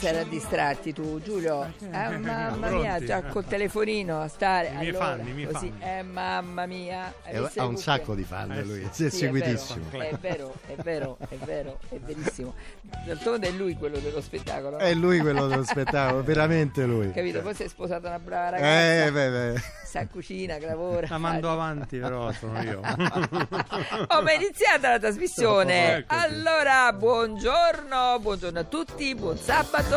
essere a distratti tu, Giulio. Eh, mamma mia, già col telefonino a stare. I miei allora, fan, i miei così, fan. Eh, mamma mia. Eh, ha un sacco di fan Eh, lui, sì. è Sì, è vero. seguitissimo. È vero, è vero, è vero, è verissimo. D'altronde è lui quello dello spettacolo. È lui quello dello spettacolo, veramente lui. Capito? Poi si è sposata una brava ragazza. Eh, beh, beh. Sa cucina, che lavora. La mando avanti, però sono io. Oh, ma è iniziata la trasmissione. Eccoci. Allora, buongiorno, buongiorno a tutti, buon sabato,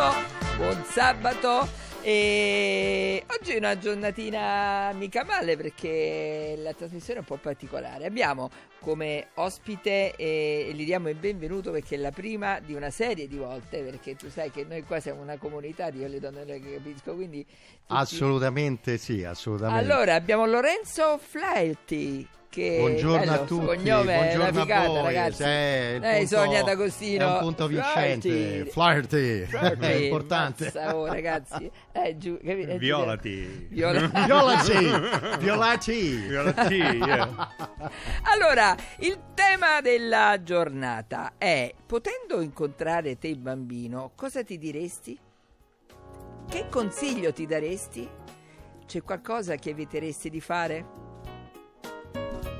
buon sabato. E oggi è una giornatina mica male perché la trasmissione è un po' particolare. Abbiamo come ospite e gli diamo il benvenuto perché è la prima di una serie di volte, perché tu sai che noi qua siamo una comunità di io le donne che capisco, quindi tutti- Assolutamente sì, assolutamente. allora, abbiamo Lorenzo Flaherty. Che Buongiorno bello, a tutti, Cognome è buongiorno una a figata, voi. ragazzi. È il Eh, punto- Sonia D'Agostino. È un punto vincente. Flirty, Flirty, è importante. mazza, oh, ragazzi. Eh, giù, capi- eh, Violati. Viola- Violati, Violati. Violati, yeah. Allora, il tema della giornata è: potendo incontrare te, bambino, cosa ti diresti? Che consiglio ti daresti? C'è qualcosa che eviteresti di fare?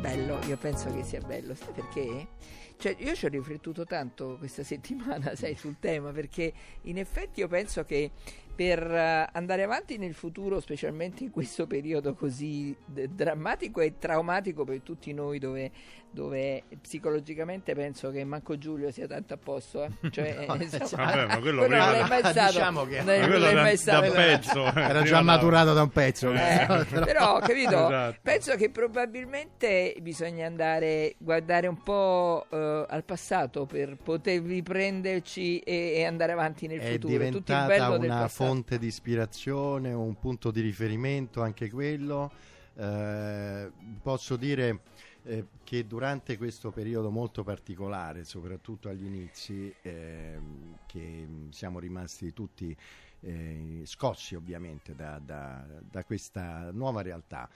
Bello, io penso che sia bello, sai perché? Cioè, io ci ho riflettuto tanto questa settimana, sai, sul tema, perché in effetti io penso che per eh, andare avanti nel futuro, specialmente in questo periodo così d- drammatico e traumatico per tutti noi, dove, dove psicologicamente penso che manco Giulio sia tanto a posto, eh. cioè, No, insomma, Vabbè, ma quello quello non è mai stato, Diciamo che- non Ma è- quello non è da, mai da stato pezzo. Era Prima già maturato da un pezzo. eh, però- però, capito? Esatto. Penso che probabilmente bisogna andare guardare un po' eh, al passato per poter riprenderci e, e andare avanti nel è futuro. Tutto il diventata bello del passato. Fonte di ispirazione, un punto di riferimento anche quello. Eh, posso dire eh, che durante questo periodo molto particolare, soprattutto agli inizi, ehm, che mh, siamo rimasti tutti eh, scossi ovviamente da, da- da questa nuova realtà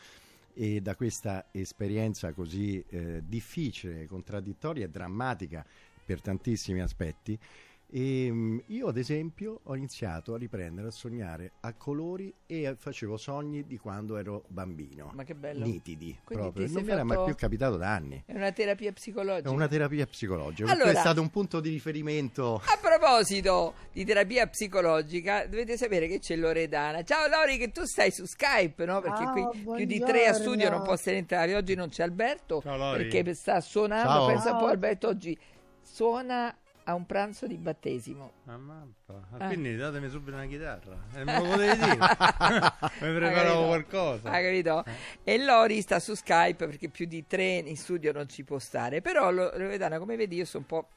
e da questa esperienza così eh, difficile, contraddittoria e drammatica per tantissimi aspetti. E, mh, io ad esempio ho iniziato a riprendere a sognare a colori e facevo sogni di quando ero bambino, Ma che bello. nitidi Quindi proprio, non mi era mai più capitato da anni. È una terapia psicologica. È una terapia psicologica, Allora- è stato un punto di riferimento. A proposito di terapia psicologica, dovete sapere che c'è Loredana. Ciao Lori, che tu stai su Skype, no? Perché Ciao, qui più di tre a studio buongiorno. non possono entrare. Oggi non c'è Alberto Ciao, Lori. perché sta suonando. Ciao. Pensa un po'. Alberto oggi suona a un pranzo di battesimo. Ah. Ah, Ah. Quindi datemi subito una chitarra. Eh, me lo potevi dire. Mi preparavo capito? qualcosa. Hai capito? E Lori sta su Skype perché più di tre in studio non ci può stare. Però, Lo- Loredana, come vedi, io sono un po'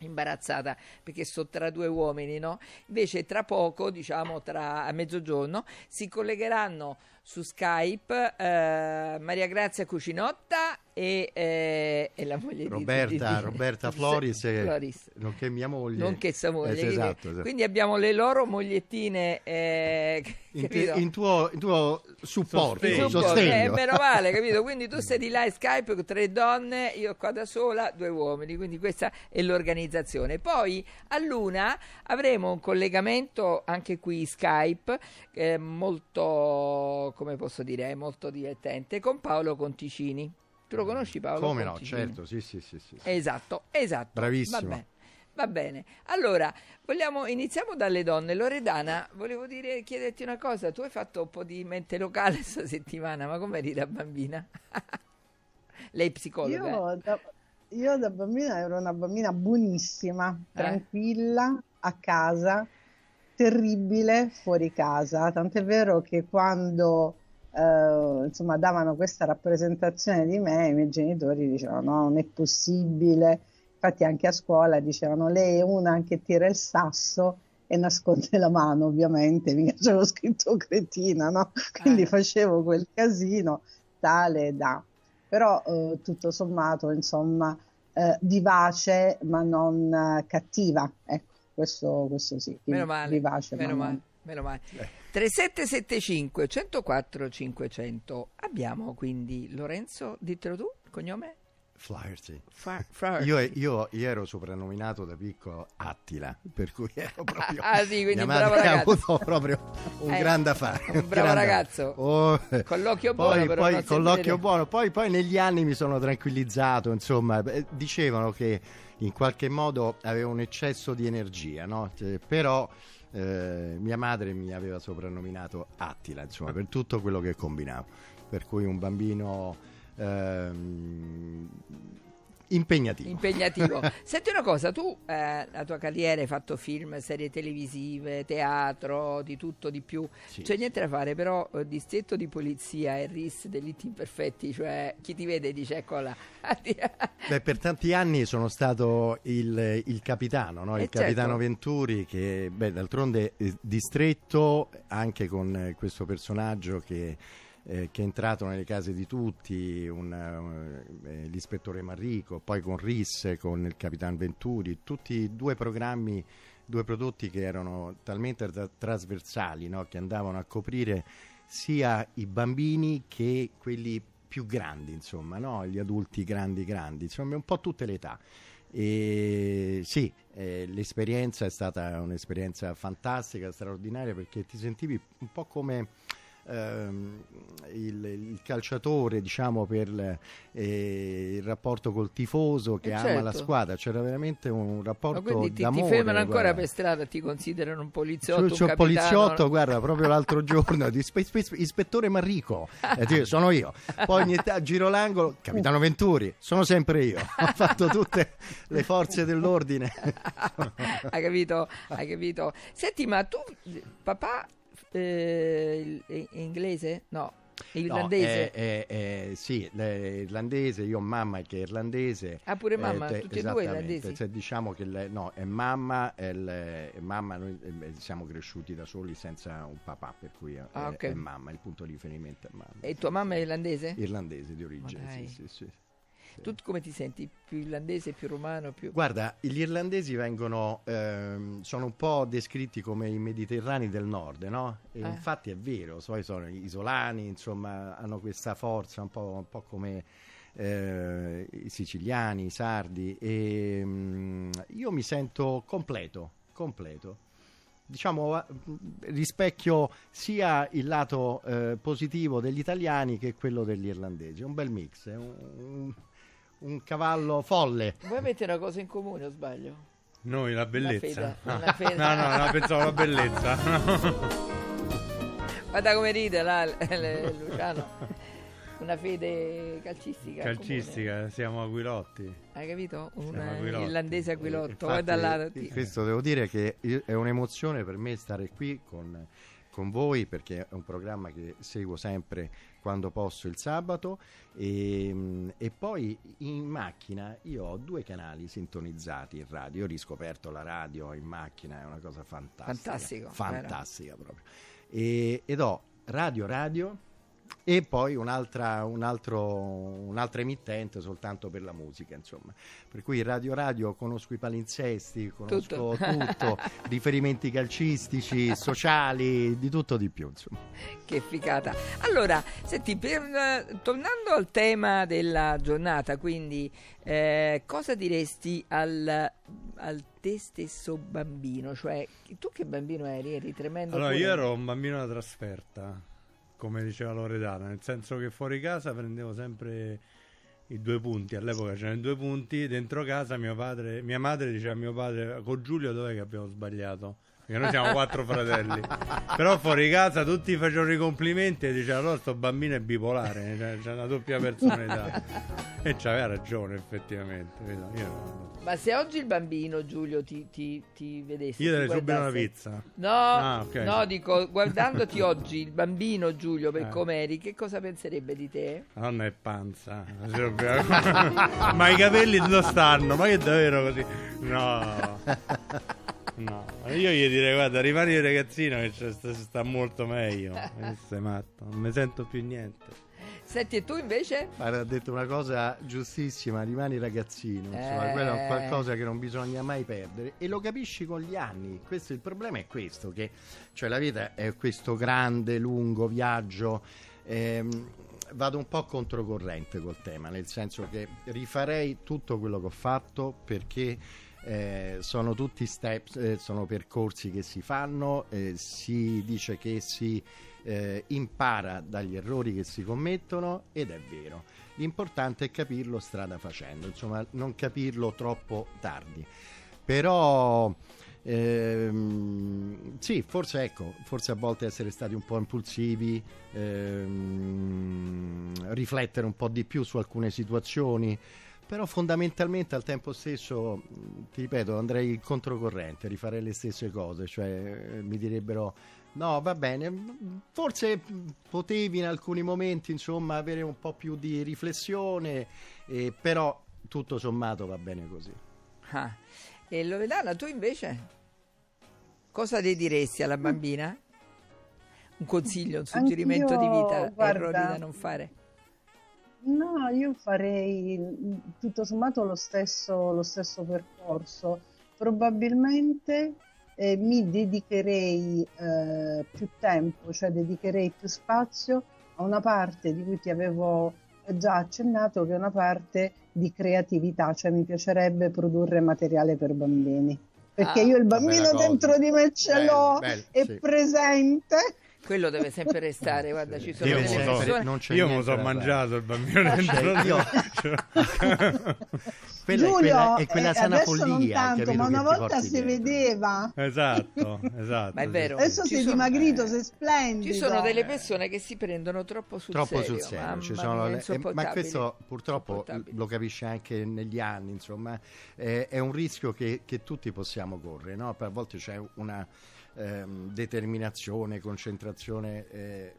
imbarazzata perché sto tra due uomini, no? Invece tra poco, diciamo tra a mezzogiorno, si collegheranno su Skype eh, Maria Grazia Cucinotta e, eh, e la moglie Roberta, di, di- Roberta Floris, e- Floris. nonché mia moglie. Nonché sua moglie. Eh, esatto, esatto. Quindi abbiamo le loro mogliettine eh, in, te- in tuo, in tuo supporto, Sostegno. Supporto, sostegno. eh, meno male, capito? Quindi tu sei di là in Skype con tre donne, io qua da sola, due uomini, quindi questa è l'organizzazione. Poi a Luna avremo un collegamento anche qui Skype, è molto, come posso dire, molto divertente, con Paolo Conticini. Tu lo conosci Paolo? Come no, Conticini? certo, sì, sì, sì. sì. Esatto, esatto. Bravissimo. Va bene. Va bene, allora vogliamo, iniziamo dalle donne. Loredana, volevo dire, chiederti una cosa. Tu hai fatto un po' di mente locale questa settimana, ma com'eri da bambina? Lei è psicologa. eh? Io da, io da bambina ero una bambina buonissima, Eh? tranquilla, a casa, terribile fuori casa. Tant'è vero che quando eh, insomma, davano questa rappresentazione di me, i miei genitori dicevano: No, non è possibile. Infatti, anche a scuola dicevano: Lei è una che tira il sasso e nasconde la mano, ovviamente. Mica c'avevo scritto cretina, no? Quindi Eh. facevo quel casino tale da però eh, tutto sommato, insomma, eh, vivace ma non eh, cattiva. Ecco, questo, questo sì, Meno male, vivace meno ma male. Meno male. Eh. 3775 104 500. Abbiamo quindi Lorenzo, ditelo tu, cognome? Flaherty. Fa- Flaherty. Io, io- io ero soprannominato da piccolo Attila, per cui ero proprio... Ah, sì, quindi mia bravo ragazzo. proprio un Eh, grande affare. un bravo grande- ragazzo. Oh, Con l'occhio poi, buono, poi con l'occhio buono, poi, poi negli anni mi sono tranquillizzato, insomma, dicevano che in qualche modo avevo un eccesso di energia, no? Però eh, mia madre mi aveva soprannominato Attila, insomma, per tutto quello che combinavo, per cui un bambino ehm, impegnativo. impegnativo. Senti una cosa, tu eh, la tua carriera hai fatto film, serie televisive, teatro, di tutto, di più. Sì. C'è niente da fare, però eh, distretto di polizia e RIS delitti imperfetti, cioè chi ti vede dice eccola. Beh, per tanti anni sono stato il, il capitano, no? Eh, il capitano certo. Venturi, che beh, d'altronde eh, distretto anche con questo personaggio che, eh, che è entrato nelle case di tutti, un, eh, l'ispettore Marrico, poi con RIS, con il capitano Venturi, tutti due programmi, due prodotti che erano talmente tra- trasversali, no? che andavano a coprire sia i bambini che quelli più grandi, insomma, no? gli adulti grandi grandi, insomma, un po' tutte le età. E sì, eh, l'esperienza è stata un'esperienza fantastica, straordinaria, perché ti sentivi un po' come ehm, il, il calciatore, diciamo, per eh, il rapporto col tifoso che Eh, ama certo. la squadra. C'era veramente un Ma rapporto quindi ti, ti d'amore. fermano ancora guarda. per strada, ti considerano un poliziotto, C'ho- un capitano? poliziotto, guarda, proprio l'altro giorno, di ispe- ispe- ispettore Marrico, e dico, sono io. Poi ogni ta- giro l'angolo, capitano Venturi, sono sempre io. Ho fatto tutte le forze dell'ordine. hai capito? Hai capito? Senti, ma tu, papà, eh, è inglese? No, irlandese. No, è- è- è- sì, le- irlandese, io ho mamma che è irlandese. Ah, pure mamma, te- tutti e due irlandesi? Se diciamo che lei- no, è mamma, è il- è mamma noi eh, siamo cresciuti da soli senza un papà, per cui è, Ah, ok. è mamma, il punto di riferimento è mamma. E tua mamma è irlandese? Irlandese di origine, sì, dai. sì, sì. Tu come ti senti? Più irlandese, più romano? Più... Guarda, gli irlandesi vengono, ehm, sono un po' descritti come i mediterranei del nord, no? E Eh. infatti è vero, poi sono isolani, insomma, hanno questa forza un po', un po' come eh, i siciliani, i sardi. E, mm, io mi sento completo, completo. Diciamo, eh, rispecchio sia il lato eh, positivo degli italiani che quello degli irlandesi. È un bel mix, è un, un- cavallo folle. Voi avete una cosa in comune, o sbaglio? Noi la bellezza. fede, Ah. una fede. No, no, no, pensavo alla bellezza. Guarda come ride là, l- l- Luciano. Una fede calcistica. Calcistica, siamo aquilotti. comune. Hai capito? Un Siamo Aguilotti. irlandese aquilotto. Infatti, Guarda là. ti- Questo devo dire che è un'emozione per me stare qui con, con voi perché è un programma che seguo sempre quando posso il sabato e, mm, e poi in macchina io ho due canali sintonizzati in radio, io ho riscoperto la radio in macchina, è una cosa fantastica. Fantastico, Fantastica proprio. E- ed ho Radio Radio e poi un'altra, un altro, un'altra emittente soltanto per la musica, insomma. Per cui Radio Radio conosco i palinsesti, conosco Tutto. tutto, riferimenti calcistici, sociali, di tutto di più, insomma. Che figata. Allora, senti, per, eh, tornando al tema della giornata, quindi eh, cosa diresti al, al te stesso bambino? Cioè, tu che bambino eri? Eri tremendo. Allora, pure? io ero un bambino da trasferta, come diceva Loredana, nel senso che fuori casa prendevo sempre i due punti. All'epoca c'erano i due punti, dentro casa mio padre, mia madre diceva a mio padre, con Giulio dov'è che abbiamo sbagliato? Perché noi siamo quattro fratelli. Però fuori casa tutti facevano i complimenti e dicevano, allora sto bambino è bipolare, cioè, c'ha una doppia personalità. e c'aveva ragione effettivamente. Io, Ma se oggi il bambino Giulio ti, ti, ti vedesse, io darei subito una guardasse- pizza. No, Ah, ok. no, dico, guardandoti oggi il bambino Giulio per Eh. com'eri, che cosa penserebbe di te? La donna è panza. Ma i capelli dove stanno? Ma che davvero così? No. No, io gli direi guarda, rimani un ragazzino che sta, sta molto meglio. Sei matto, non mi sento più niente. Senti, e tu invece? Guarda, ha detto una cosa giustissima, rimani ragazzino, insomma, Eh. quello è qualcosa che non bisogna mai perdere e lo capisci con gli anni. Questo, il problema è questo, che cioè la vita è questo grande, lungo viaggio. ehm, vado un po' controcorrente col tema, nel senso che rifarei tutto quello che ho fatto perché eh, sono tutti step, eh, sono percorsi che si fanno, eh, si dice che si eh, impara dagli errori che si commettono ed è vero. L'importante è capirlo strada facendo, insomma non capirlo troppo tardi. Però Ehm, sì, forse ecco, forse a volte essere stati un po' impulsivi, ehm, riflettere un po' di più su alcune situazioni, però fondamentalmente al tempo stesso, ti ripeto, andrei controcorrente, rifarei le stesse cose, cioè mi direbbero no, va bene, forse potevi in alcuni momenti insomma avere un po' più di riflessione, eh, però tutto sommato va bene così. Ah. E Loredana, tu invece? Cosa le diresti alla bambina? Un consiglio, un suggerimento Anch'io, di vita, guarda, errori da non fare? No, io farei tutto sommato lo stesso, lo stesso percorso. Probabilmente eh, mi dedicherei eh, più tempo, cioè dedicherei più spazio a una parte di cui ti avevo già accennato, che è una parte di creatività, cioè mi piacerebbe produrre materiale per bambini. Perché Ah, io il bambino dentro di me ce Bello, l'ho, bello, è sì. presente. Quello deve sempre restare, guarda, ci sono Io delle so- persone... non c'è Io me lo so mangiato il bambino dentro io- Quella è Giulio, quella, è quella eh, sana adesso non follia tanto, ma una volta si dietro. vedeva. Esatto, esatto. Ma è vero. sì. Adesso Ci sei sono- dimagrito, eh, sei splendido. Ci sono delle persone che si prendono troppo sul troppo serio. sul serio sono eh, ma questo purtroppo lo capisce anche negli anni insomma eh, è un rischio che, che tutti possiamo correre no? a volte c'è una ehm, determinazione concentrazione eh,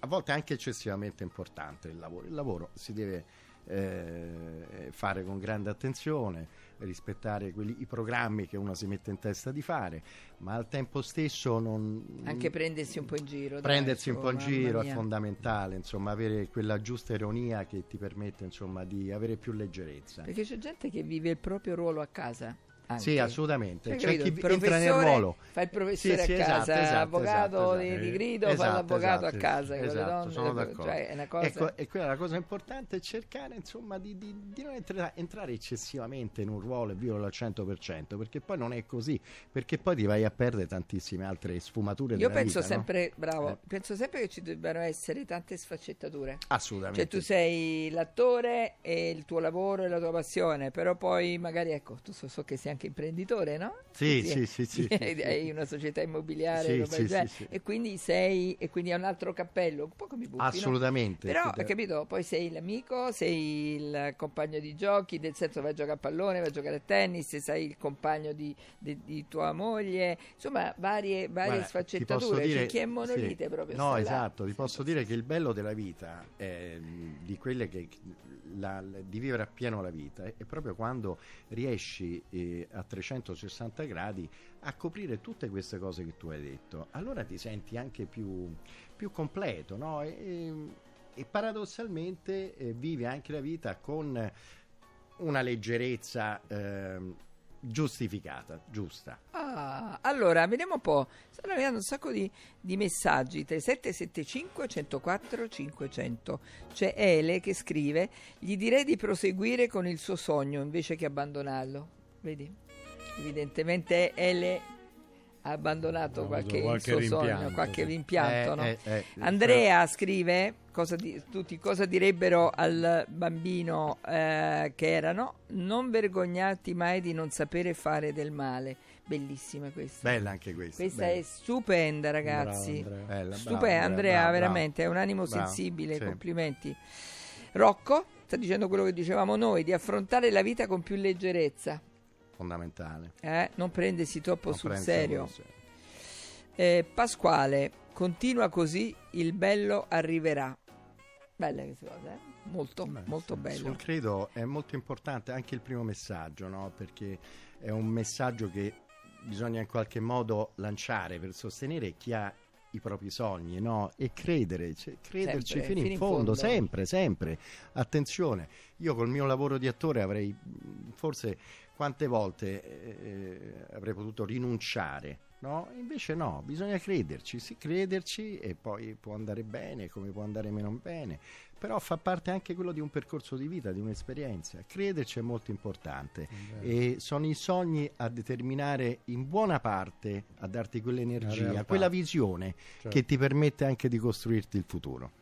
a volte anche eccessivamente importante il lavoro il lavoro si deve eh, fare con grande attenzione rispettare quelli, i programmi che uno si mette in testa di fare ma al tempo stesso non Anche prendersi un po' in giro. dai, prendersi un po' in giro è mia. fondamentale, insomma, avere quella giusta ironia che ti permette, insomma, di avere più leggerezza. Perché c'è gente che vive il proprio ruolo a casa. Anche. Sì, assolutamente. Cioè, C'è capito? chi entra nel ruolo. Fa il professore Sì, sì, a esatto, casa, esatto, avvocato esatto, di, esatto. di grido, fa Esatto, l'avvocato esatto, a casa con le esatto, donne. sono d'accordo. Cioè, è una cosa... Ecco, e quella è la cosa importante è cercare insomma di, di- di non entra- entrare eccessivamente in un ruolo e viverlo al 100% perché poi non è così perché poi ti vai a perdere tantissime altre sfumature Io della penso vita, no? sempre, bravo, Eh. penso sempre che ci debbano essere tante sfaccettature. assolutamente Cioè tu sei l'attore e il tuo lavoro e la tua passione, però poi magari ecco, tu so, so che sei anche imprenditore, no? Sì, Sì, sì, sì, sì, hai, una società immobiliare e quindi sei e quindi hai un altro cappello, un po' come i buffi, no? assolutamente Però, hai capito, poi sei l'amico, sei il compagno di giochi, nel senso vai a giocare a pallone, vai a giocare a tennis, sei il compagno di, di- di tua moglie, insomma varie, varie Guarda, sfaccettature, dire- c'è chi è monolite proprio. No, sta là. esatto, ti posso dire che il bello della vita, è, di quelle che la- di vivere appieno la vita, è, proprio quando riesci eh, a 360 gradi a coprire tutte queste cose che tu hai detto. Allora ti senti anche più, più completo, no? E, e- paradossalmente eh, vivi anche la vita con una leggerezza ehm, giustificata, giusta. Ah, allora, vediamo un po'. Stanno arrivando un sacco di, di messaggi. 3775 104 500. C'è Ele che scrive: Gli direi di proseguire con il suo sogno invece che abbandonarlo. Vedi? Evidentemente Ele ha abbandonato avuto qualche, il qualche suo sogno, qualche sì. rimpianto. Eh, no? eh, eh, Andrea scrive cosa di- tutti cosa direbbero al bambino eh, che erano non vergognarti mai di non sapere fare del male bellissima questa Bella anche questa. questa bella. è stupenda ragazzi Bravo, Andrea. Bella, stupenda bravo, Andrea bravo, veramente è un animo Bravo, sensibile sì. complimenti Rocco sta dicendo quello che dicevamo noi di affrontare la vita con più leggerezza fondamentale. eh? non prendersi troppo Non sul prende serio sul serio. Eh, Pasquale, continua così, il bello arriverà. Bella questa cosa, eh? Molto, Beh, molto sì, bello. Sul credo è molto importante anche il primo messaggio, no? perché è un messaggio che bisogna in qualche modo lanciare per sostenere chi ha i propri sogni no? e credere, cioè, crederci Sempre, fino, fino in in fondo, fondo. sempre, sempre. Attenzione, io col mio lavoro di attore avrei forse quante volte eh, avrei potuto rinunciare no? Invece no, bisogna crederci, sì, crederci e poi può andare bene come può andare meno bene, però fa parte anche quello di un percorso di vita, di un'esperienza. Crederci è molto importante e sono i sogni a determinare in buona parte, a darti quell'energia, quella visione certo. che ti permette anche di costruirti il futuro.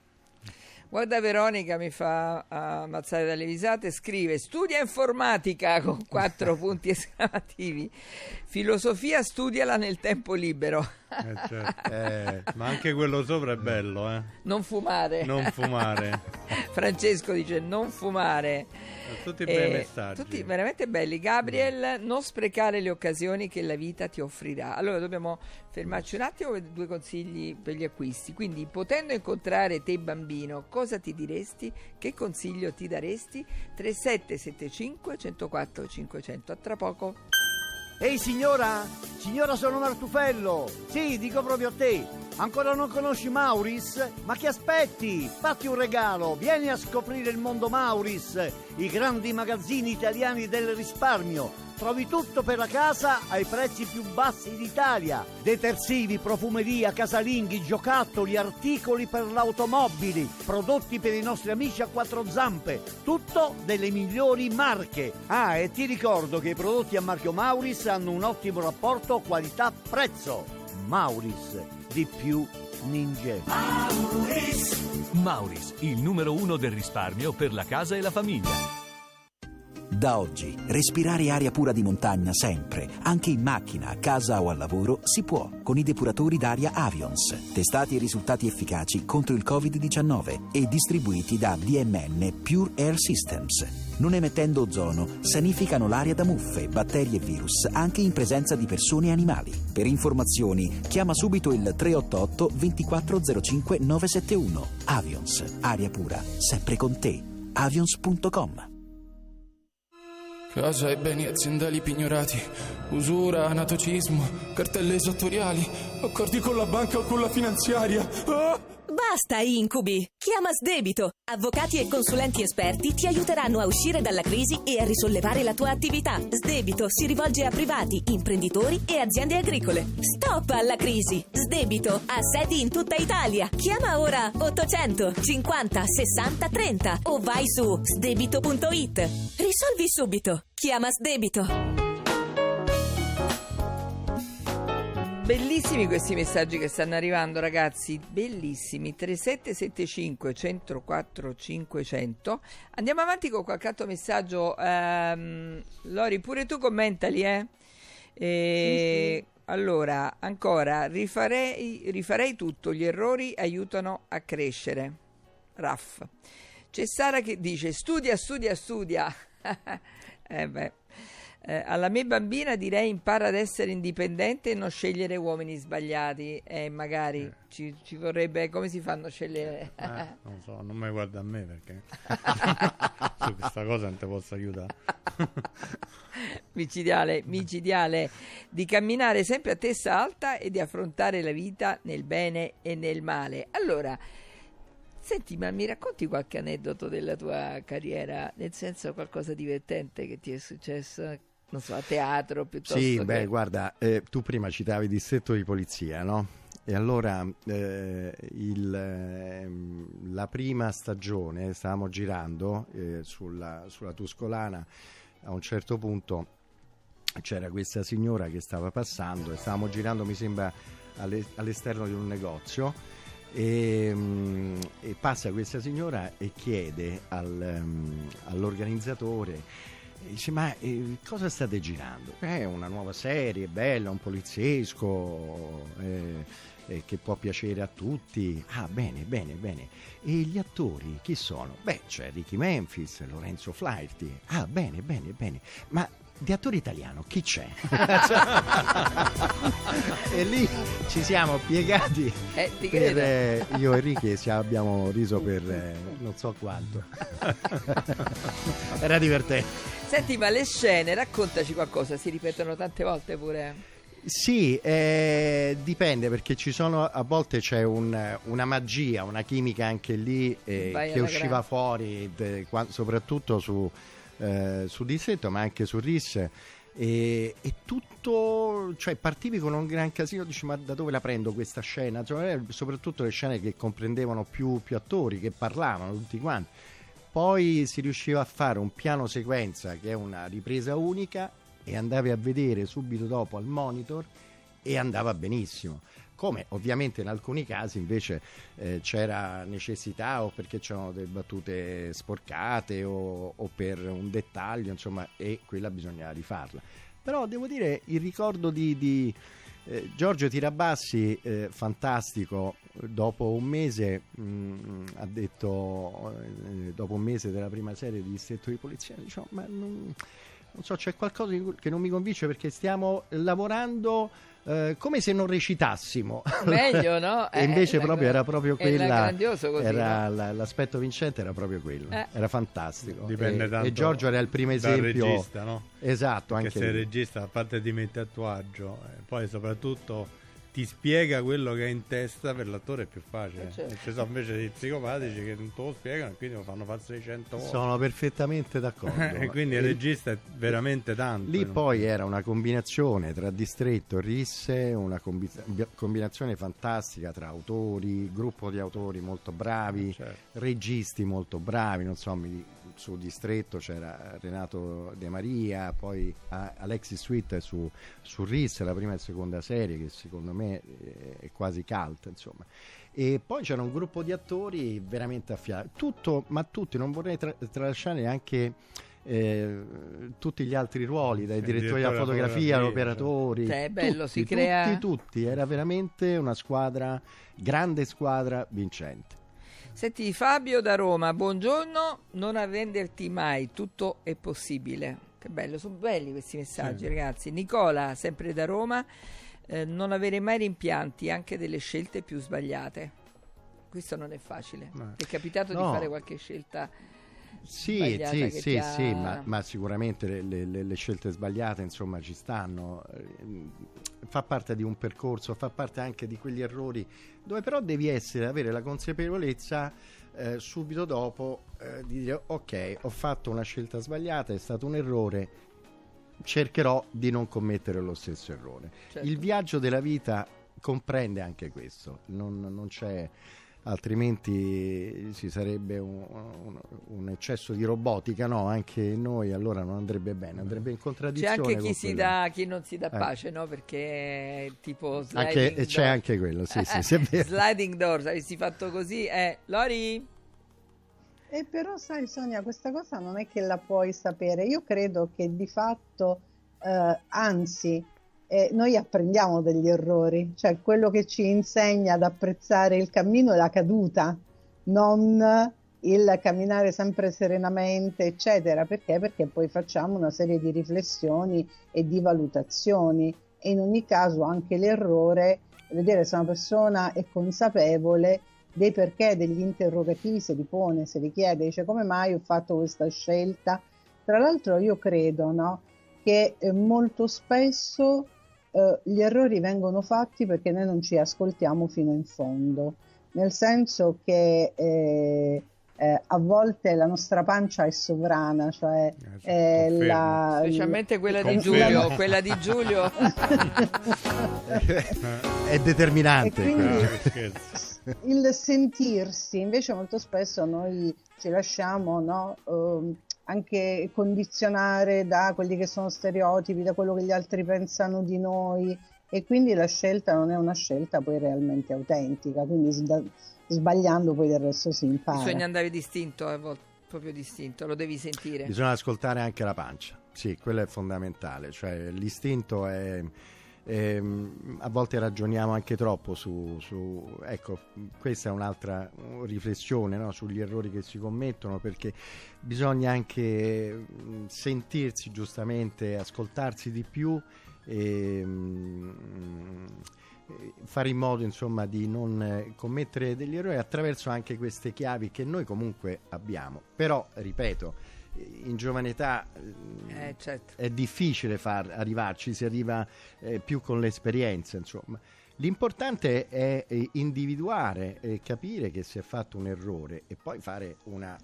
Guarda Veronica mi fa ammazzare dalle risate, scrive studia informatica con quattro punti esclamativi, filosofia studiala nel tempo libero. Eh, certo. eh, ma anche quello sopra è bello, eh? Non fumare. Non fumare. Francesco dice non fumare. Tutti bei messaggi. Tutti veramente belli. Gabriel, non sprecare le occasioni che la vita ti offrirà. Allora dobbiamo fermarci un attimo per due consigli per gli acquisti. Quindi, potendo incontrare te bambino, cosa ti diresti? Che consiglio ti daresti? 3775 104 500. A tra poco. Ehi signora? Signora sono Martufello. Sì, dico proprio a te. Ancora non conosci Mauris? Ma che aspetti? Fatti un regalo, vieni a scoprire il mondo Mauris, i grandi magazzini italiani del risparmio trovi tutto per la casa ai prezzi più bassi d'Italia. Detersivi, profumeria, casalinghi, giocattoli, articoli per l'automobili, prodotti per i nostri amici a quattro zampe, tutto delle migliori marche. Ah, e ti ricordo che i prodotti a marchio Mauris hanno un ottimo rapporto qualità-prezzo. Mauris, di più ninja. Mauris. Mauris, il numero uno del risparmio per la casa e la famiglia. Da oggi, respirare aria pura di montagna sempre, anche in macchina, a casa o al lavoro, si può con i depuratori d'aria Avions, testati e risultati efficaci contro il Covid-19 e distribuiti da DMN Pure Air Systems. Non emettendo ozono, sanificano l'aria da muffe, batteri e virus, anche in presenza di persone e animali. Per informazioni, chiama subito il 388 2405 971. Avions, aria pura, sempre con te. avions.com Casa e beni aziendali pignorati, usura, anatocismo, cartelle esattoriali, accordi con la banca o con la finanziaria. Ah! Basta incubi! Chiama Sdebito. Avvocati e consulenti esperti ti aiuteranno a uscire dalla crisi e a risollevare la tua attività. Sdebito si rivolge a privati, imprenditori e aziende agricole. Stop alla crisi! Sdebito ha sedi in tutta Italia. Chiama ora 800 50 60 30 o vai su sdebito.it. Risolvi subito. Chiama Sdebito. Bellissimi questi messaggi che stanno arrivando, ragazzi. Bellissimi. 3775 104 500. Andiamo avanti con qualche altro messaggio. Um, Lori, pure tu commentali, eh? E, sì, sì. Allora, ancora, rifarei, rifarei tutto. Gli errori aiutano a crescere. Raff. C'è Sara che dice: studia, studia, studia. eh beh. Eh, alla mia bambina direi impara ad essere indipendente e non scegliere uomini sbagliati. E eh, magari eh. ci, ci, vorrebbe come si fanno a scegliere? Eh, non so non mi guarda a me perché su questa cosa non ti posso aiutare. Micidiale micidiale. Di camminare sempre a testa alta e di affrontare la vita nel bene e nel male. Allora Senti, ma mi racconti qualche aneddoto della tua carriera, nel senso qualcosa divertente che ti è successo? Non so, a teatro piuttosto Sì, che... beh, guarda, eh, tu prima citavi il distretto di polizia, no? E allora eh, il, eh, la prima stagione stavamo girando eh, sulla, sulla Tuscolana, a un certo punto c'era questa signora che stava passando e stavamo girando, mi sembra, alle, all'esterno di un negozio. E, um, e, passa questa signora e chiede al, um, all'organizzatore dice ma eh, cosa state girando? È una nuova serie, bella, un poliziesco eh, eh, che può piacere a tutti. Ah bene, bene, bene. E gli attori chi sono? Beh c'è Ricky Memphis, Lorenzo Flaherty. Ah bene, bene, bene. Ma di attore italiano chi c'è? e lì ci siamo piegati eh, per, eh, io e Ricky abbiamo riso per eh, non so quanto era divertente senti ma le scene raccontaci qualcosa si ripetono tante volte pure sì, eh, dipende perché ci sono a volte c'è un, una magia, una chimica anche lì eh, che usciva grande. fuori, de, soprattutto su, eh, su Dissetto ma anche su RIS E, e tutto, cioè partivi con un gran casino, dici ma da dove la prendo questa scena? Cioè, soprattutto le scene che comprendevano più, più attori, che parlavano tutti quanti. Poi si riusciva a fare un piano sequenza che è una ripresa unica e andavi a vedere subito dopo al monitor e andava benissimo. Come ovviamente in alcuni casi invece eh, c'era necessità o perché c'erano delle battute sporcate o, o per un dettaglio, insomma, e quella bisognava rifarla. Però devo dire il ricordo di, di eh, Giorgio Tirabassi, eh, fantastico, dopo un mese mh, ha detto, eh, dopo un mese della prima serie di Distretto di Polizia, diciamo, ma non, non so, c'è qualcosa che non mi convince perché stiamo lavorando eh, come se non recitassimo. Meglio, no? e invece eh, proprio, era proprio quella. Così, era no? l'aspetto vincente era proprio quello. Eh. Era fantastico. Dipende e, tanto. E Giorgio era il primo esempio. regista, no? Esatto, Perché anche se il regista, a parte di mettere a tuo agio, eh, poi soprattutto ti spiega quello che è in testa per l'attore è più facile. Eh, certo. Ci sono invece dei psicopatici che non te lo spiegano e quindi lo fanno fare 600 volte. Sono perfettamente d'accordo. e quindi il regista è veramente tanto. Lì poi era una combinazione tra distretto e risse, una combi- combinazione fantastica tra autori, gruppo di autori molto bravi, Certo. registi molto bravi, non so, mi- su distretto c'era Renato De Maria, poi a- Alexis Sweet su, su Risse, la prima e seconda serie che secondo me eh, è quasi cult, insomma. E poi c'era un gruppo di attori veramente affiato, tutto, ma tutti, non vorrei tra- tralasciare anche eh, tutti gli altri ruoli, dai direttori della fotografia, agli operatori. Cioè, è bello, tutti, si crea- Tutti, tutti, era veramente una squadra, grande squadra vincente. Senti Fabio da Roma, buongiorno, non arrenderti mai, tutto è possibile. Che bello, sono belli questi messaggi Sì. ragazzi. Nicola, sempre da Roma, eh, non avere mai rimpianti anche delle scelte più sbagliate. Questo non è facile. No. È capitato No. di fare qualche scelta? Sì, sì, sì, ha- sì, ma, ma sicuramente le, le- le- scelte sbagliate insomma ci stanno, Eh, fa parte di un percorso, fa parte anche di quegli errori dove però devi essere, avere la consapevolezza eh, subito dopo eh, di dire ok, ho fatto una scelta sbagliata, è stato un errore, cercherò di non commettere lo stesso errore. Certo. Il viaggio della vita comprende anche questo, non, non c'è altrimenti ci sarebbe un, un- un eccesso di robotica, no? Anche noi allora non andrebbe bene, andrebbe in C'è contraddizione. anche chi si dà, chi non si dà Eh. pace, no? Perché tipo Anche- e c'è door. anche quello, sì, sì, sì, sliding doors, avessi fatto così, eh, Lori? E però sai Sonia, questa cosa non è che la puoi sapere. Io credo che di fatto, eh, anzi, eh, noi apprendiamo degli errori, cioè quello che ci insegna ad apprezzare il cammino è la caduta, non il camminare sempre serenamente, eccetera. Perché? Perché poi facciamo una serie di riflessioni e di valutazioni e in ogni caso anche l'errore, vedere se una persona è consapevole dei perché, degli interrogativi se li pone, se li chiede, dice come mai ho fatto questa scelta. Tra l'altro io credo no, che eh, molto spesso eh, gli errori vengono fatti perché noi non ci ascoltiamo fino in fondo, nel senso che eh, eh, a volte la nostra pancia è sovrana, cioè eh, confermo. la, Specialmente quella di. Giulio, quella di Giulio. è determinante. E quindi-. Eh, scherzo. il sentirsi, invece molto spesso noi ci lasciamo no, ehm, anche condizionare da quelli che sono stereotipi, da quello che gli altri pensano di noi e quindi la scelta non è una scelta poi realmente autentica, quindi sda- sbagliando poi del resto si impara. Bisogna andare distinto, a volte, proprio distinto, lo devi sentire. Bisogna ascoltare anche la pancia, sì, quello è fondamentale, cioè l'istinto è... ehm, a volte ragioniamo anche troppo su, su- ecco, questa è un'altra riflessione no, sugli errori che si commettono perché bisogna anche mm, sentirsi giustamente, ascoltarsi di più e mm, fare in modo insomma di non commettere degli errori attraverso anche queste chiavi che noi comunque abbiamo. Però ripeto in giovane età eh, Eh, certo. è difficile far arrivarci si arriva eh, più con l'esperienza insomma l'importante è eh, individuare e capire che si è fatto un errore e poi fare una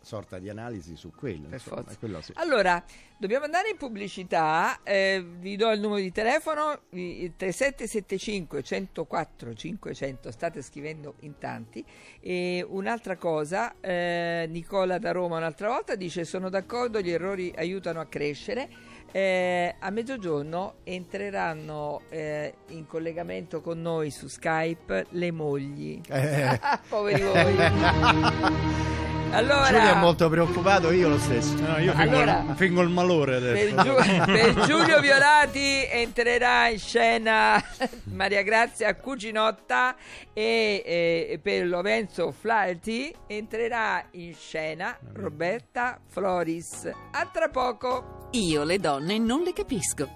sorta di analisi su quello. Insomma, quello sì. Allora, dobbiamo andare in pubblicità. eh, vi do il numero di telefono: il 3775 104 500. State scrivendo in tanti. E un'altra cosa, eh, Nicola da Roma un'altra volta dice: Sono d'accordo, gli errori aiutano a crescere. Eh, a mezzogiorno entreranno eh, in collegamento con noi su Skype le mogli. Eh. Poveri voi. Allora, Giulio è molto preoccupato, io lo stesso. No, io fingo, Allora, il, fingo il malore per, adesso. Giu- per Giulio Violati entrerà in scena Maria Grazia Cuginotta e, e per Lorenzo Flaherty entrerà in scena Roberta Floris. A tra poco. Io le donne non le capisco.